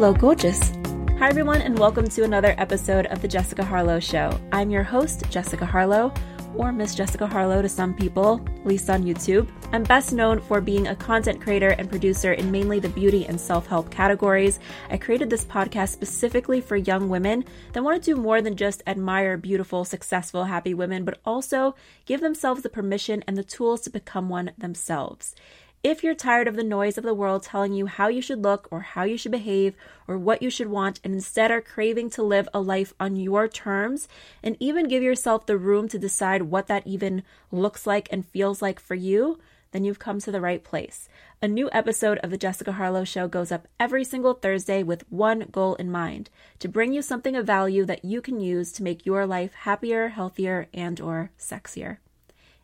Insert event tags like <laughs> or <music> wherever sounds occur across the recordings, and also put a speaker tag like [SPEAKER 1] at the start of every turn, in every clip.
[SPEAKER 1] Hello, gorgeous.
[SPEAKER 2] Hi, everyone, and welcome to another episode of The Jessica Harlow Show. I'm your host, Jessica Harlow, or Miss Jessica Harlow to some people, at least on YouTube. I'm best known for being a content creator and producer in mainly the beauty and self help categories. I created this podcast specifically for young women that want to do more than just admire beautiful, successful, happy women, but also give themselves the permission and the tools to become one themselves. If you're tired of the noise of the world telling you how you should look or how you should behave or what you should want, and instead are craving to live a life on your terms, and even give yourself the room to decide what that even looks like and feels like for you, then you've come to the right place. A new episode of The Jessica Harlow Show goes up every single Thursday with one goal in mind to bring you something of value that you can use to make your life happier, healthier, and or sexier.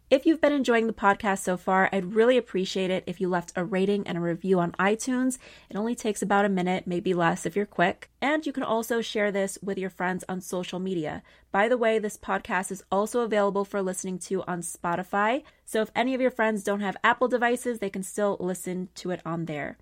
[SPEAKER 2] If you've been enjoying the podcast so far, I'd really appreciate it if you left a rating and a review on iTunes. It only takes about a minute, maybe less if you're quick. And you can also share this with your friends on social media. By the way, this podcast is also available for listening to on Spotify. So if any of your friends don't have Apple devices, they can still listen to it on there.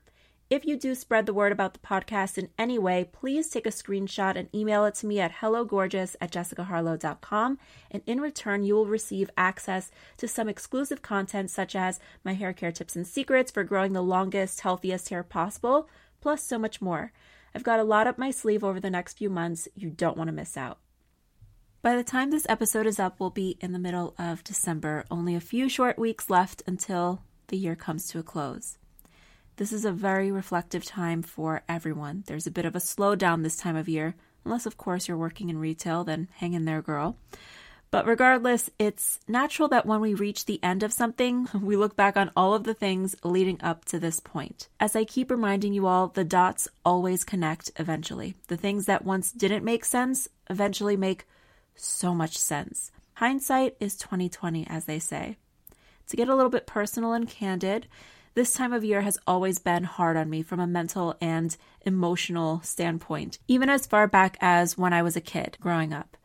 [SPEAKER 2] If you do spread the word about the podcast in any way, please take a screenshot and email it to me at hellogorgeous at jessicaharlow.com. And in return, you will receive access to some exclusive content such as my hair care tips and secrets for growing the longest, healthiest hair possible, plus so much more. I've got a lot up my sleeve over the next few months. You don't want to miss out. By the time this episode is up, we'll be in the middle of December. Only a few short weeks left until the year comes to a close. This is a very reflective time for everyone. There's a bit of a slowdown this time of year, unless, of course, you're working in retail, then hang in there, girl. But regardless, it's natural that when we reach the end of something, <laughs> we look back on all of the things leading up to this point. As I keep reminding you all, the dots always connect eventually. The things that once didn't make sense eventually make so much sense. Hindsight is 2020, as they say. To get a little bit personal and candid, this time of year has always been hard on me from a mental and emotional standpoint, even as far back as when I was a kid growing up.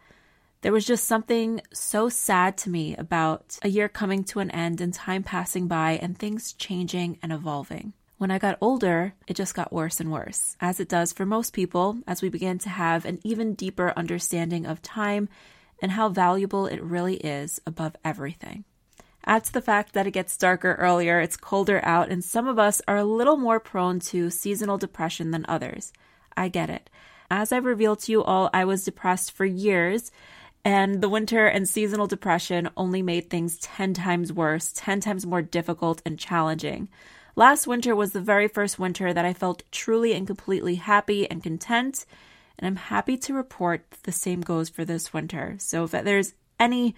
[SPEAKER 2] There was just something so sad to me about a year coming to an end and time passing by and things changing and evolving. When I got older, it just got worse and worse, as it does for most people as we begin to have an even deeper understanding of time and how valuable it really is above everything. Add to the fact that it gets darker earlier, it's colder out, and some of us are a little more prone to seasonal depression than others. I get it. As I've revealed to you all, I was depressed for years, and the winter and seasonal depression only made things 10 times worse, 10 times more difficult and challenging. Last winter was the very first winter that I felt truly and completely happy and content, and I'm happy to report the same goes for this winter. So if there's any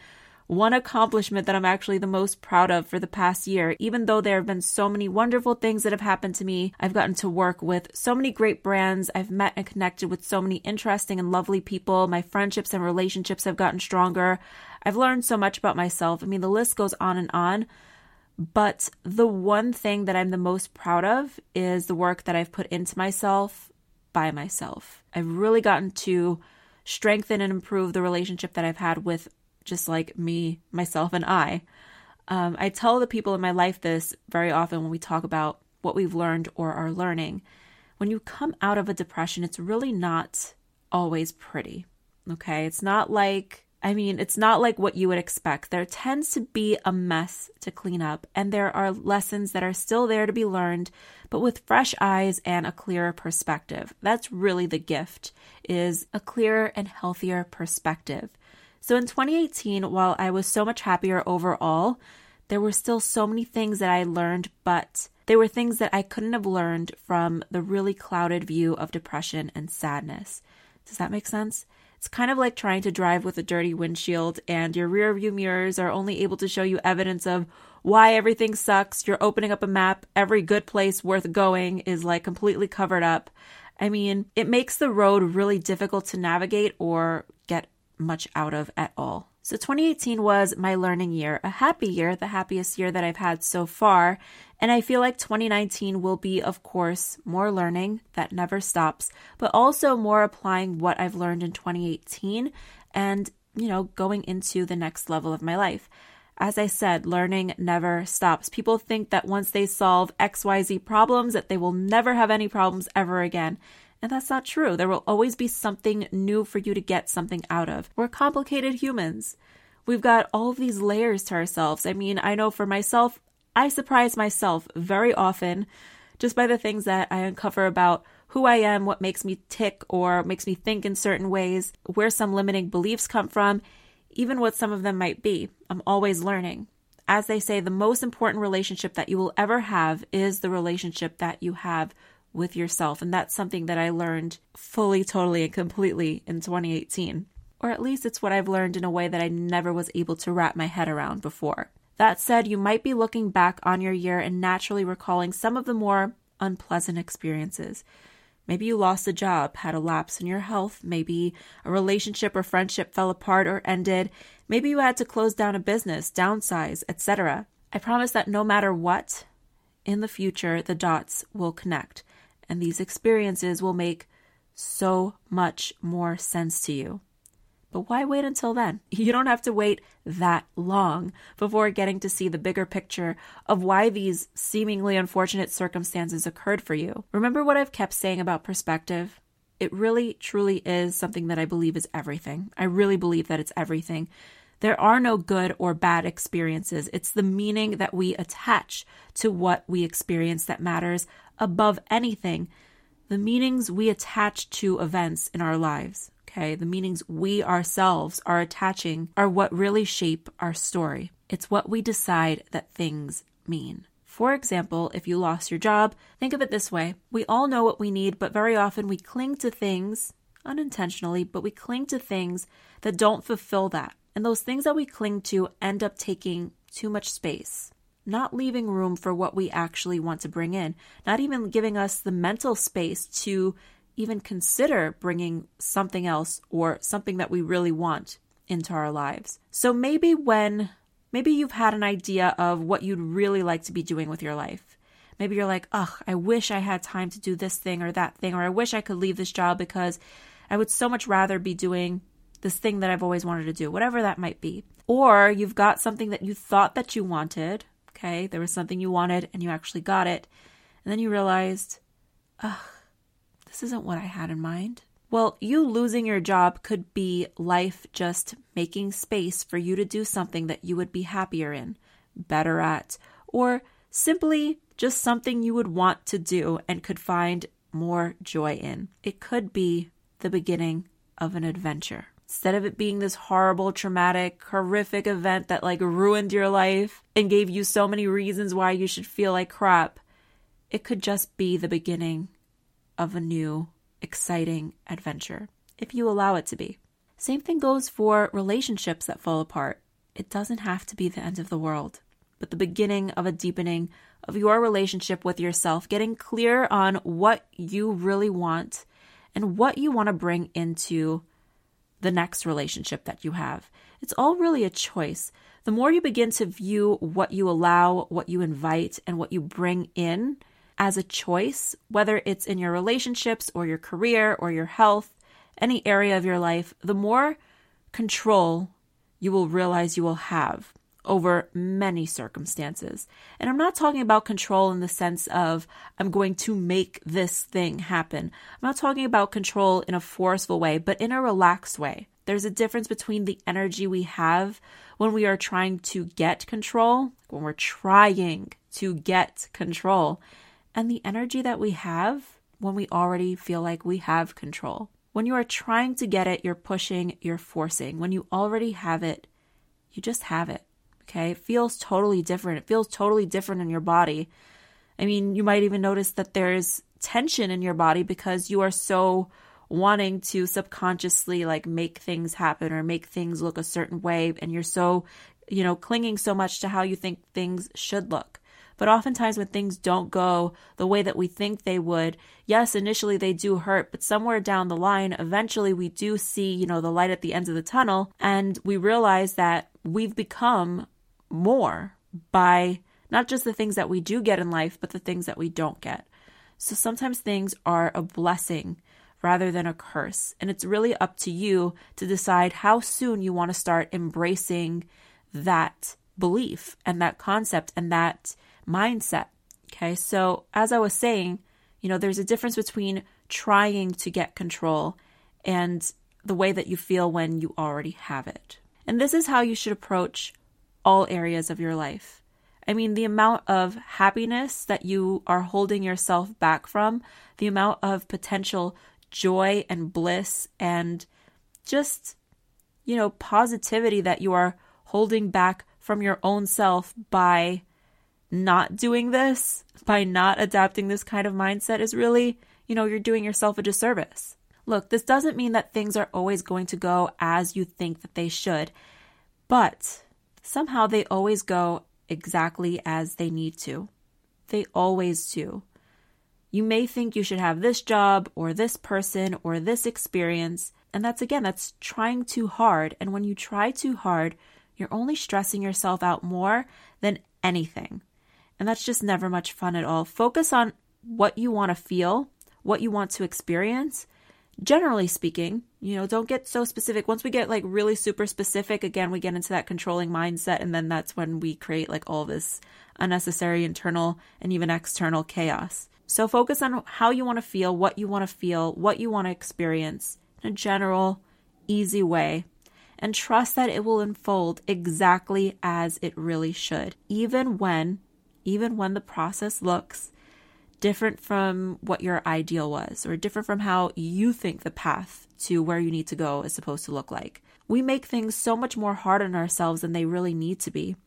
[SPEAKER 2] one accomplishment that I'm actually the most proud of for the past year. Even though there have been so many wonderful things that have happened to me, I've gotten to work with so many great brands. I've met and connected with so many interesting and lovely people. My friendships and relationships have gotten stronger. I've learned so much about myself. I mean, the list goes on and on. But the one thing that I'm the most proud of is the work that I've put into myself by myself. I've really gotten to strengthen and improve the relationship that I've had with just like me, myself, and I. Um, I tell the people in my life this very often when we talk about what we've learned or are learning. When you come out of a depression, it's really not always pretty. Okay. It's not like, I mean, it's not like what you would expect. There tends to be a mess to clean up, and there are lessons that are still there to be learned, but with fresh eyes and a clearer perspective. That's really the gift is a clearer and healthier perspective. So in 2018, while I was so much happier overall, there were still so many things that I learned, but they were things that I couldn't have learned from the really clouded view of depression and sadness. Does that make sense? It's kind of like trying to drive with a dirty windshield and your rear view mirrors are only able to show you evidence of why everything sucks. You're opening up a map, every good place worth going is like completely covered up. I mean, it makes the road really difficult to navigate or much out of at all. So 2018 was my learning year, a happy year, the happiest year that I've had so far. And I feel like 2019 will be, of course, more learning that never stops, but also more applying what I've learned in 2018 and, you know, going into the next level of my life. As I said, learning never stops. People think that once they solve XYZ problems that they will never have any problems ever again. And that's not true. There will always be something new for you to get something out of. We're complicated humans. We've got all of these layers to ourselves. I mean, I know for myself, I surprise myself very often just by the things that I uncover about who I am, what makes me tick or makes me think in certain ways, where some limiting beliefs come from, even what some of them might be. I'm always learning. As they say, the most important relationship that you will ever have is the relationship that you have with yourself. And that's something that I learned fully, totally, and completely in 2018. Or at least it's what I've learned in a way that I never was able to wrap my head around before. That said, you might be looking back on your year and naturally recalling some of the more unpleasant experiences. Maybe you lost a job, had a lapse in your health, maybe a relationship or friendship fell apart or ended, maybe you had to close down a business, downsize, etc. I promise that no matter what, in the future, the dots will connect and these experiences will make so much more sense to you. But why wait until then? <laughs> You don't have to wait that long before getting to see the bigger picture of why these seemingly unfortunate circumstances occurred for you. Remember what I've kept saying about perspective? It really, truly is something that I believe is everything. I really believe that it's everything. There are no good or bad experiences. It's the meaning that we attach to what we experience that matters above anything. The meanings we attach to events in our lives, okay, the meanings we ourselves are attaching are what really shape our story. It's what we decide that things mean. For example, if you lost your job, think of it this way we all know what we need, but very often we cling to things, unintentionally, but we cling to things that don't fulfill that. And those things that we cling to end up taking too much space, not leaving room for what we actually want to bring in, not even giving us the mental space to even consider bringing something else or something that we really want into our lives. So maybe when maybe you've had an idea of what you'd really like to be doing with your life. Maybe you're like, ugh, I wish I had time to do this thing or that thing, or I wish I could leave this job because I would so much rather be doing this thing that I've always wanted to do, whatever that might be. Or you've got something that you thought that you wanted, okay? There was something you wanted and you actually got it. And then you realized, ugh, this isn't what I had in mind. Well, you losing your job could be life just making space for you to do something that you would be happier in, better at, or simply just something you would want to do and could find more joy in. It could be the beginning of an adventure. Instead of it being this horrible, traumatic, horrific event that like ruined your life and gave you so many reasons why you should feel like crap, it could just be the beginning of a new, exciting adventure, if you allow it to be. Same thing goes for relationships that fall apart. It doesn't have to be the end of the world, but the beginning of a deepening of your relationship with yourself, getting clear on what you really want and what you want to bring into the next relationship that you have. It's all really a choice. The more you begin to view what you allow, what you invite, and what you bring in as a choice, whether it's in your relationships or your career or your health, any area of your life, the more control you will realize you will have over many circumstances. And I'm not talking about control in the sense of I'm going to make this thing happen. I'm not talking about control in a forceful way, but in a relaxed way. There's a difference between the energy we have when we are trying to get control, when we're trying to get control, and the energy that we have when we already feel like we have control. When you are trying to get it, you're pushing, you're forcing. When you already have it, you just have it. Okay. It feels totally different. It feels totally different in your body. I mean, you might even notice that there's tension in your body because you are so wanting to subconsciously like make things happen or make things look a certain way. And you're so, you know, clinging so much to how you think things should look. But oftentimes, when things don't go the way that we think they would, yes, initially they do hurt, but somewhere down the line, eventually we do see, you know, the light at the end of the tunnel, and we realize that we've become more by not just the things that we do get in life, but the things that we don't get. So sometimes things are a blessing rather than a curse. And it's really up to you to decide how soon you want to start embracing that belief and that concept and that mindset. Okay. So as I was saying, You know, there's a difference between trying to get control and the way that you feel when you already have it. And this is how you should approach all areas of your life. I mean, the amount of happiness that you are holding yourself back from, the amount of potential joy and bliss and just, you know, positivity that you are holding back from your own self by not doing this, by not adapting this kind of mindset is really, you know, you're doing yourself a disservice. Look, this doesn't mean that things are always going to go as you think that they should, but somehow they always go exactly as they need to. They always do. You may think you should have this job or this person or this experience, and that's again, that's trying too hard. And when you try too hard, you're only stressing yourself out more than anything. And that's just never much fun at all. Focus on what you want to feel, what you want to experience. Generally speaking, you know, don't get so specific. Once we get like really super specific, again, we get into that controlling mindset. And then that's when we create like all this unnecessary internal and even external chaos. So focus on how you want to feel, what you want to feel, what you want to experience in a general, easy way, and trust that it will unfold exactly as it really should, even when even when the process looks different from what your ideal was or different from how you think the path to where you need to go is supposed to look like. We make things so much more hard on ourselves than they really need to be.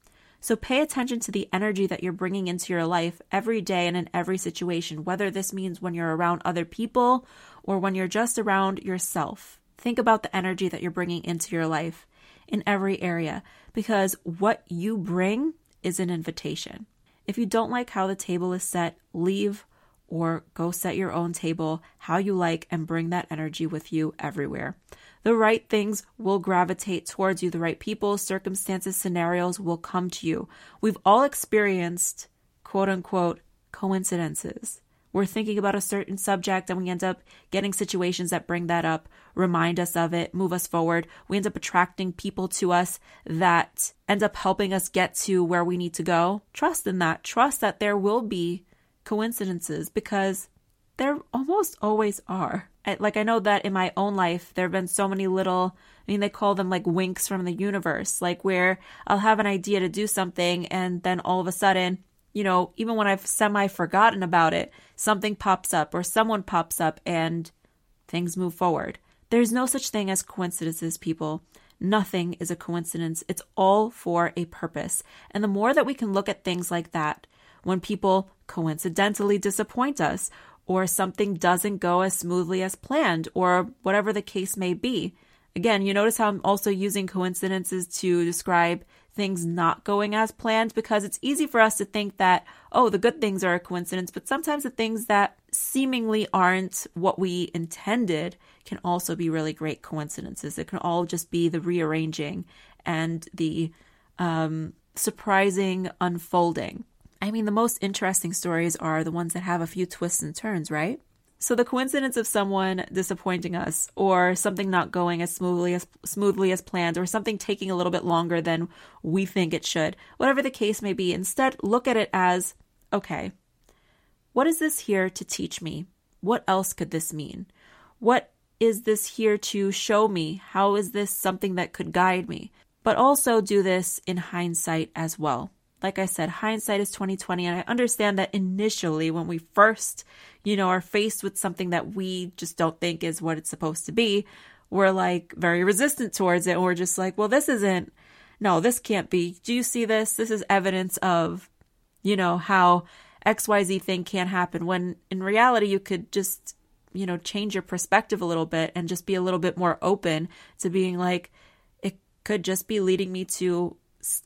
[SPEAKER 2] So pay attention to the energy that you're bringing into your life every day and in every situation, whether this means when you're around other people or when you're just around yourself. Think about the energy that you're bringing into your life in every area because what you bring is an invitation. If you don't like how the table is set, leave or go set your own table how you like and bring that energy with you everywhere. The right things will gravitate towards you. The right people, circumstances, scenarios will come to you. We've all experienced quote unquote coincidences. We're thinking about a certain subject and we end up getting situations that bring that up, remind us of it, move us forward. We end up attracting people to us that end up helping us get to where we need to go. Trust in that. Trust that there will be coincidences because there almost always are. Like I know that in my own life there have been so many little I mean they call them like winks from the universe like where I'll have an idea to do something and then all of a sudden you know even when I've semi forgotten about it something pops up or someone pops up and things move forward. There's no such thing as coincidences people. Nothing is a coincidence. It's all for a purpose. And the more that we can look at things like that, when people coincidentally disappoint us or something doesn't go as smoothly as planned, or whatever the case may be. Again, you notice how I'm also using coincidences to describe things not going as planned because it's easy for us to think that, oh, the good things are a coincidence, but sometimes the things that seemingly aren't what we intended can also be really great coincidences. It can all just be the rearranging and the um, surprising unfolding. I mean, the most interesting stories are the ones that have a few twists and turns, right? So the coincidence of someone disappointing us or something not going as smoothly as smoothly as planned or something taking a little bit longer than we think it should. Whatever the case may be, instead look at it as, okay, what is this here to teach me? What else could this mean? What is this here to show me? How is this something that could guide me? But also do this in hindsight as well like I said, hindsight is 2020. And I understand that initially when we first, you know, are faced with something that we just don't think is what it's supposed to be, we're like very resistant towards it. And we're just like, well, this isn't, no, this can't be. Do you see this? This is evidence of, you know, how XYZ thing can't happen. When in reality, you could just, you know, change your perspective a little bit and just be a little bit more open to being like, it could just be leading me to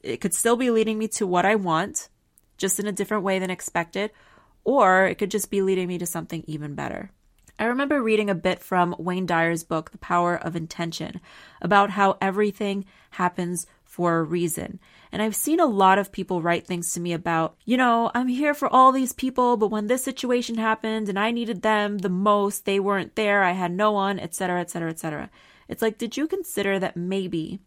[SPEAKER 2] it could still be leading me to what I want, just in a different way than expected, or it could just be leading me to something even better. I remember reading a bit from Wayne Dyer's book, The Power of Intention, about how everything happens for a reason. And I've seen a lot of people write things to me about, you know, I'm here for all these people, but when this situation happened and I needed them the most, they weren't there, I had no one, etc., etc., etc. It's like, did you consider that maybe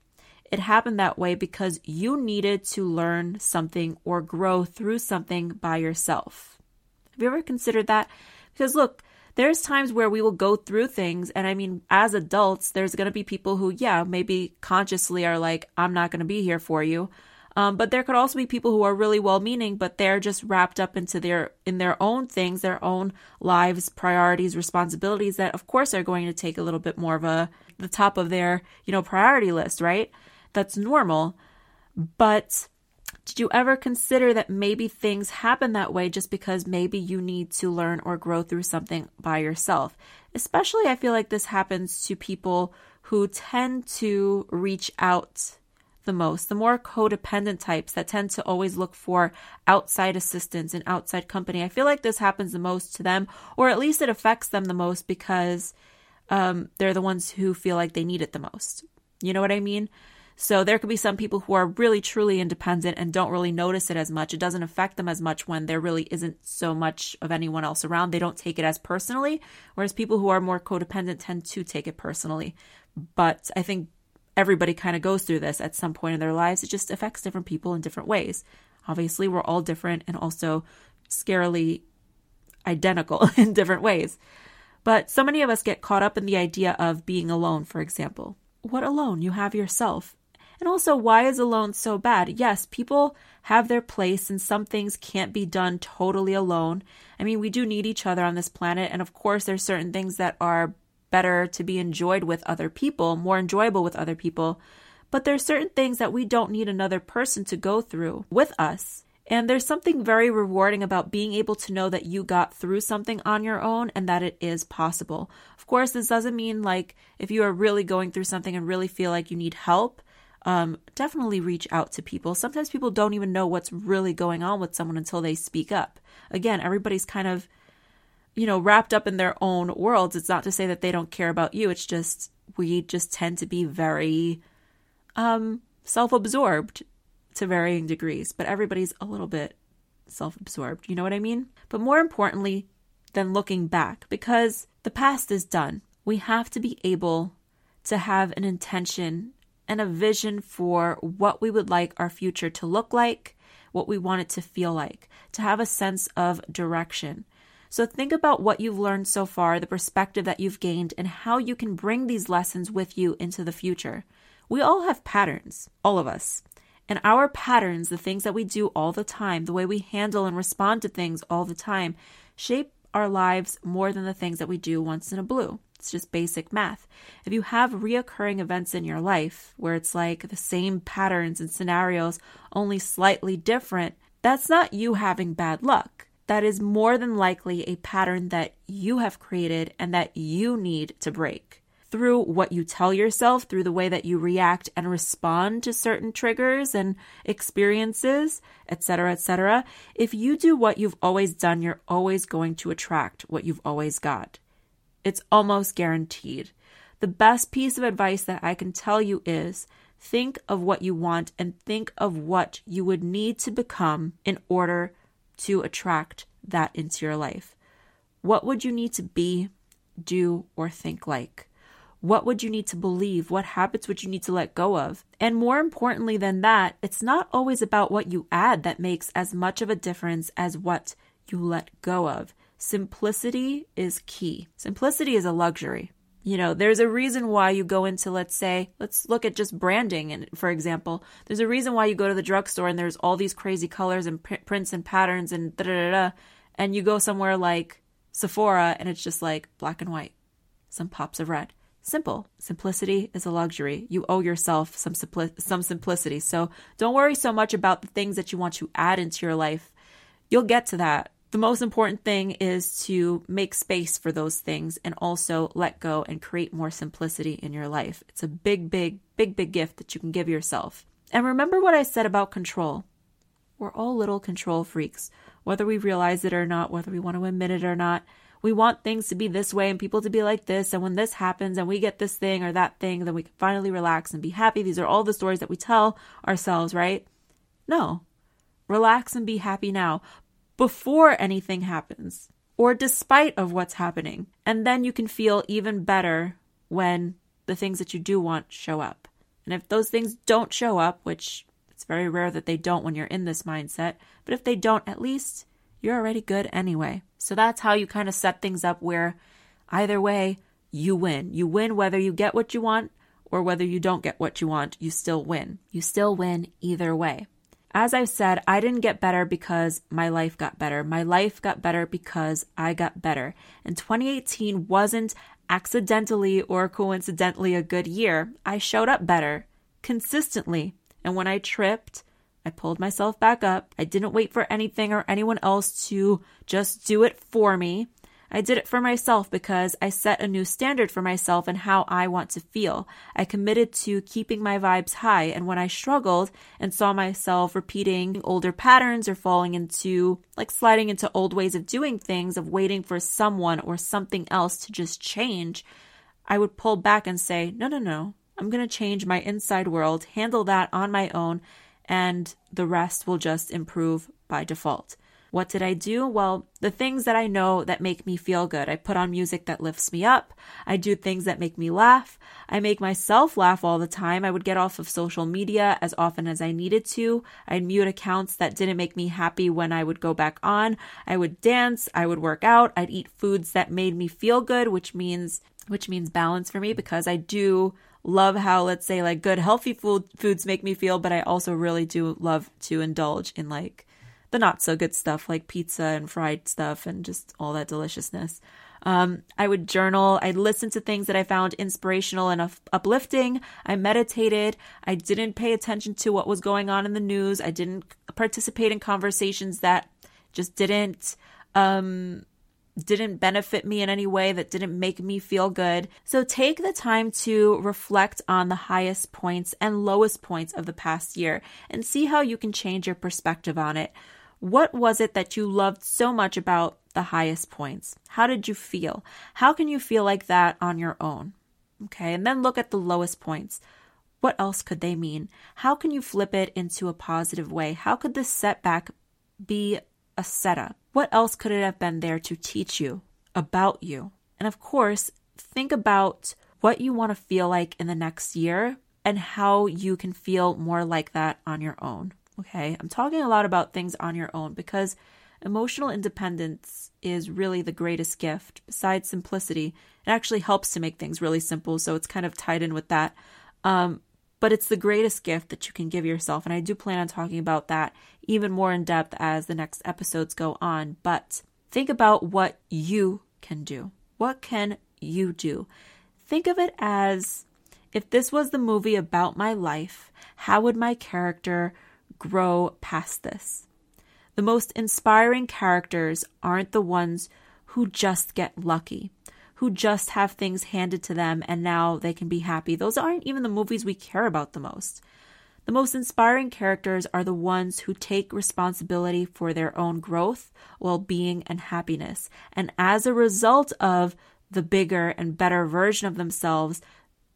[SPEAKER 2] it happened that way because you needed to learn something or grow through something by yourself. Have you ever considered that? Because look, there's times where we will go through things. And I mean, as adults, there's going to be people who, yeah, maybe consciously are like, I'm not going to be here for you. Um, but there could also be people who are really well-meaning, but they're just wrapped up into their in their own things, their own lives, priorities, responsibilities that, of course, are going to take a little bit more of a the top of their you know priority list, right? That's normal. But did you ever consider that maybe things happen that way just because maybe you need to learn or grow through something by yourself? Especially, I feel like this happens to people who tend to reach out the most, the more codependent types that tend to always look for outside assistance and outside company. I feel like this happens the most to them, or at least it affects them the most because um, they're the ones who feel like they need it the most. You know what I mean? So there could be some people who are really truly independent and don't really notice it as much. It doesn't affect them as much when there really isn't so much of anyone else around. They don't take it as personally, whereas people who are more codependent tend to take it personally. But I think everybody kind of goes through this at some point in their lives. It just affects different people in different ways. Obviously, we're all different and also scarily identical <laughs> in different ways. But so many of us get caught up in the idea of being alone, for example. What alone? You have yourself. And also, why is alone so bad? Yes, people have their place and some things can't be done totally alone. I mean, we do need each other on this planet. And of course, there's certain things that are better to be enjoyed with other people, more enjoyable with other people. But there's certain things that we don't need another person to go through with us. And there's something very rewarding about being able to know that you got through something on your own and that it is possible. Of course, this doesn't mean like if you are really going through something and really feel like you need help, um, definitely reach out to people. Sometimes people don't even know what's really going on with someone until they speak up. Again, everybody's kind of, you know, wrapped up in their own worlds. It's not to say that they don't care about you. It's just we just tend to be very um, self-absorbed to varying degrees, but everybody's a little bit self-absorbed. You know what I mean? But more importantly than looking back, because the past is done, we have to be able to have an intention and a vision for what we would like our future to look like, what we want it to feel like, to have a sense of direction. So think about what you've learned so far, the perspective that you've gained, and how you can bring these lessons with you into the future. We all have patterns, all of us. And our patterns, the things that we do all the time, the way we handle and respond to things all the time, shape our lives more than the things that we do once in a blue. It's just basic math. If you have reoccurring events in your life where it's like the same patterns and scenarios, only slightly different, that's not you having bad luck. That is more than likely a pattern that you have created and that you need to break. Through what you tell yourself, through the way that you react and respond to certain triggers and experiences, etc., etc. If you do what you've always done, you're always going to attract what you've always got. It's almost guaranteed. The best piece of advice that I can tell you is think of what you want and think of what you would need to become in order to attract that into your life. What would you need to be, do, or think like? What would you need to believe? What habits would you need to let go of? And more importantly than that, it's not always about what you add that makes as much of a difference as what you let go of. Simplicity is key. Simplicity is a luxury. You know, there's a reason why you go into, let's say, let's look at just branding. And for example, there's a reason why you go to the drugstore and there's all these crazy colors and pr- prints and patterns and da da da. And you go somewhere like Sephora and it's just like black and white, some pops of red. Simple. Simplicity is a luxury. You owe yourself some simpli- some simplicity. So don't worry so much about the things that you want to add into your life. You'll get to that the most important thing is to make space for those things and also let go and create more simplicity in your life. It's a big, big, big, big gift that you can give yourself. And remember what I said about control. We're all little control freaks, whether we realize it or not, whether we want to admit it or not. We want things to be this way and people to be like this. And when this happens and we get this thing or that thing, then we can finally relax and be happy. These are all the stories that we tell ourselves, right? No. Relax and be happy now before anything happens or despite of what's happening. And then you can feel even better when the things that you do want show up. And if those things don't show up, which it's very rare that they don't when you're in this mindset, but if they don't, at least you're already good anyway. So that's how you kind of set things up where either way, you win. You win whether you get what you want or whether you don't get what you want, you still win. You still win either way. As I've said, I didn't get better because my life got better. My life got better because I got better. And 2018 wasn't accidentally or coincidentally a good year. I showed up better consistently. And when I tripped, I pulled myself back up. I didn't wait for anything or anyone else to just do it for me. I did it for myself because I set a new standard for myself and how I want to feel. I committed to keeping my vibes high, and when I struggled and saw myself repeating older patterns or falling into, like sliding into old ways of doing things, of waiting for someone or something else to just change, I would pull back and say, no, no, no. I'm going to change my inside world, handle that on my own, and the rest will just improve by default. What did I do? Well, the things that I know that make me feel good. I put on music that lifts me up. I do things that make me laugh. I make myself laugh all the time. I would get off of social media as often as I needed to. I'd mute accounts that didn't make me happy when I would go back on. I would dance. I would work out. I'd eat foods that made me feel good, which means which means balance for me because I do love how let's say like good healthy food foods make me feel, but I also really do love to indulge in like the not so good stuff like pizza and fried stuff and just all that deliciousness. Um, I would journal. I'd listen to things that I found inspirational and uplifting. I meditated. I didn't pay attention to what was going on in the news. I didn't participate in conversations that just didn't um, didn't benefit me in any way, that didn't make me feel good. So take the time to reflect on the highest points and lowest points of the past year and see how you can change your perspective on it. What was it that you loved so much about the highest points? How did you feel? How can you feel like that on your own? Okay, and then look at the lowest points. What else could they mean? How can you flip it into a positive way? How could this setback be a setup? What else could it have been there to teach you about you? And of course, think about what you want to feel like in the next year and how you can feel more like that on your own. Okay, I'm talking a lot about things on your own because emotional independence is really the greatest gift. Besides simplicity, it actually helps to make things really simple, so it's kind of tied in with that. Um, but it's the greatest gift that you can give yourself, and I do plan on talking about that even more in depth as the next episodes go on. But think about what you can do. What can you do? Think of it as if this was the movie about my life, how would my character grow past this. The most inspiring characters aren't the ones who just get lucky, who just have things handed to them and now they can be happy. Those aren't even the movies we care about the most. The most inspiring characters are the ones who take responsibility for their own growth, well being, and happiness. And as a result of the bigger and better version of themselves,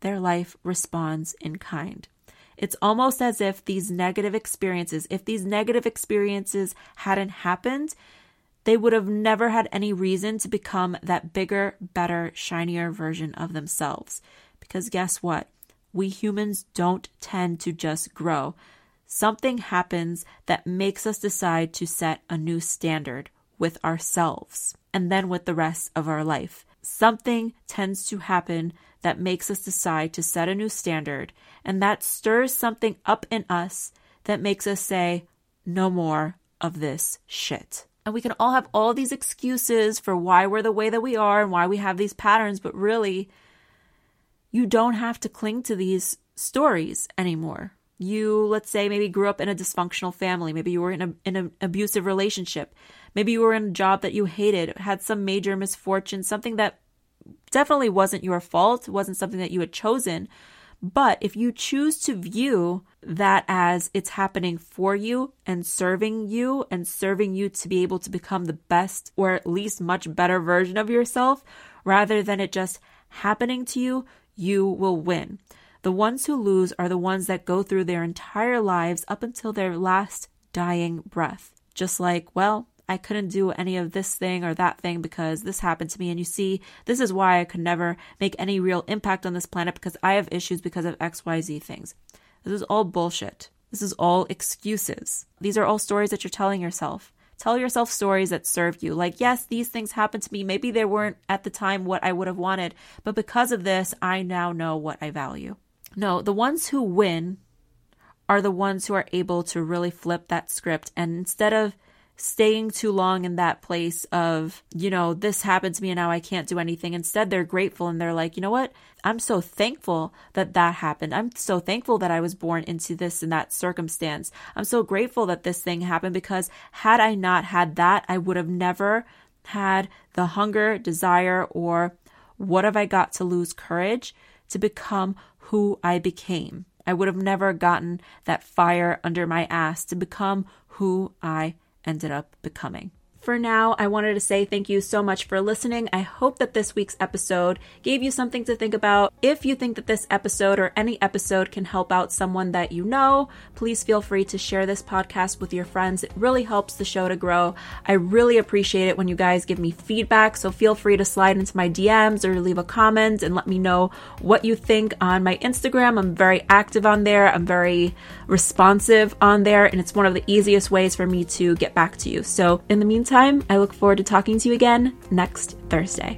[SPEAKER 2] their life responds in kind. It's almost as if these negative experiences, if these negative experiences hadn't happened, they would have never had any reason to become that bigger, better, shinier version of themselves. Because guess what? We humans don't tend to just grow. Something happens that makes us decide to set a new standard with ourselves and then with the rest of our life. Something tends to happen that makes us decide to set a new standard, and that stirs something up in us that makes us say, no more of this shit. And we can all have all these excuses for why we're the way that we are and why we have these patterns, but really, you don't have to cling to these stories anymore. You, let's say, maybe grew up in a dysfunctional family. Maybe you were in, a, in an abusive relationship. Maybe you were in a job that you hated, had some major misfortune, something that definitely wasn't your fault, wasn't something that you had chosen. But if you choose to view that as it's happening for you and serving you and serving you to be able to become the best or at least much better version of yourself, rather than it just happening to you, you will win. The ones who lose are the ones that go through their entire lives up until their last dying breath. Just like, well, I couldn't do any of this thing or that thing because this happened to me. And you see, this is why I could never make any real impact on this planet because I have issues because of XYZ things. This is all bullshit. This is all excuses. These are all stories that you're telling yourself Tell yourself stories that serve you. Like, yes, these things happened to me. Maybe they weren't at the time what I would have wanted, but because of this, I now know what I value. No, the ones who win are the ones who are able to really flip that script and instead of staying too long in that place of, you know, this happened to me and now I can't do anything. Instead, they're grateful and they're like, you know what? I'm so thankful that that happened. I'm so thankful that I was born into this and that circumstance. I'm so grateful that this thing happened because had I not had that, I would have never had the hunger, desire, or what have I got to lose courage to become who I became. I would have never gotten that fire under my ass to become who I ended up becoming. For now, I wanted to say thank you so much for listening. I hope that this week's episode gave you something to think about. If you think that this episode or any episode can help out someone that you know, please feel free to share this podcast with your friends. It really helps the show to grow. I really appreciate it when you guys give me feedback, so feel free to slide into my DMs or leave a comment and let me know what you think on my Instagram. I'm very active on there, I'm very responsive on there, and it's one of the easiest ways for me to get back to you. So, in the meantime, time, I look forward to talking to you again next Thursday.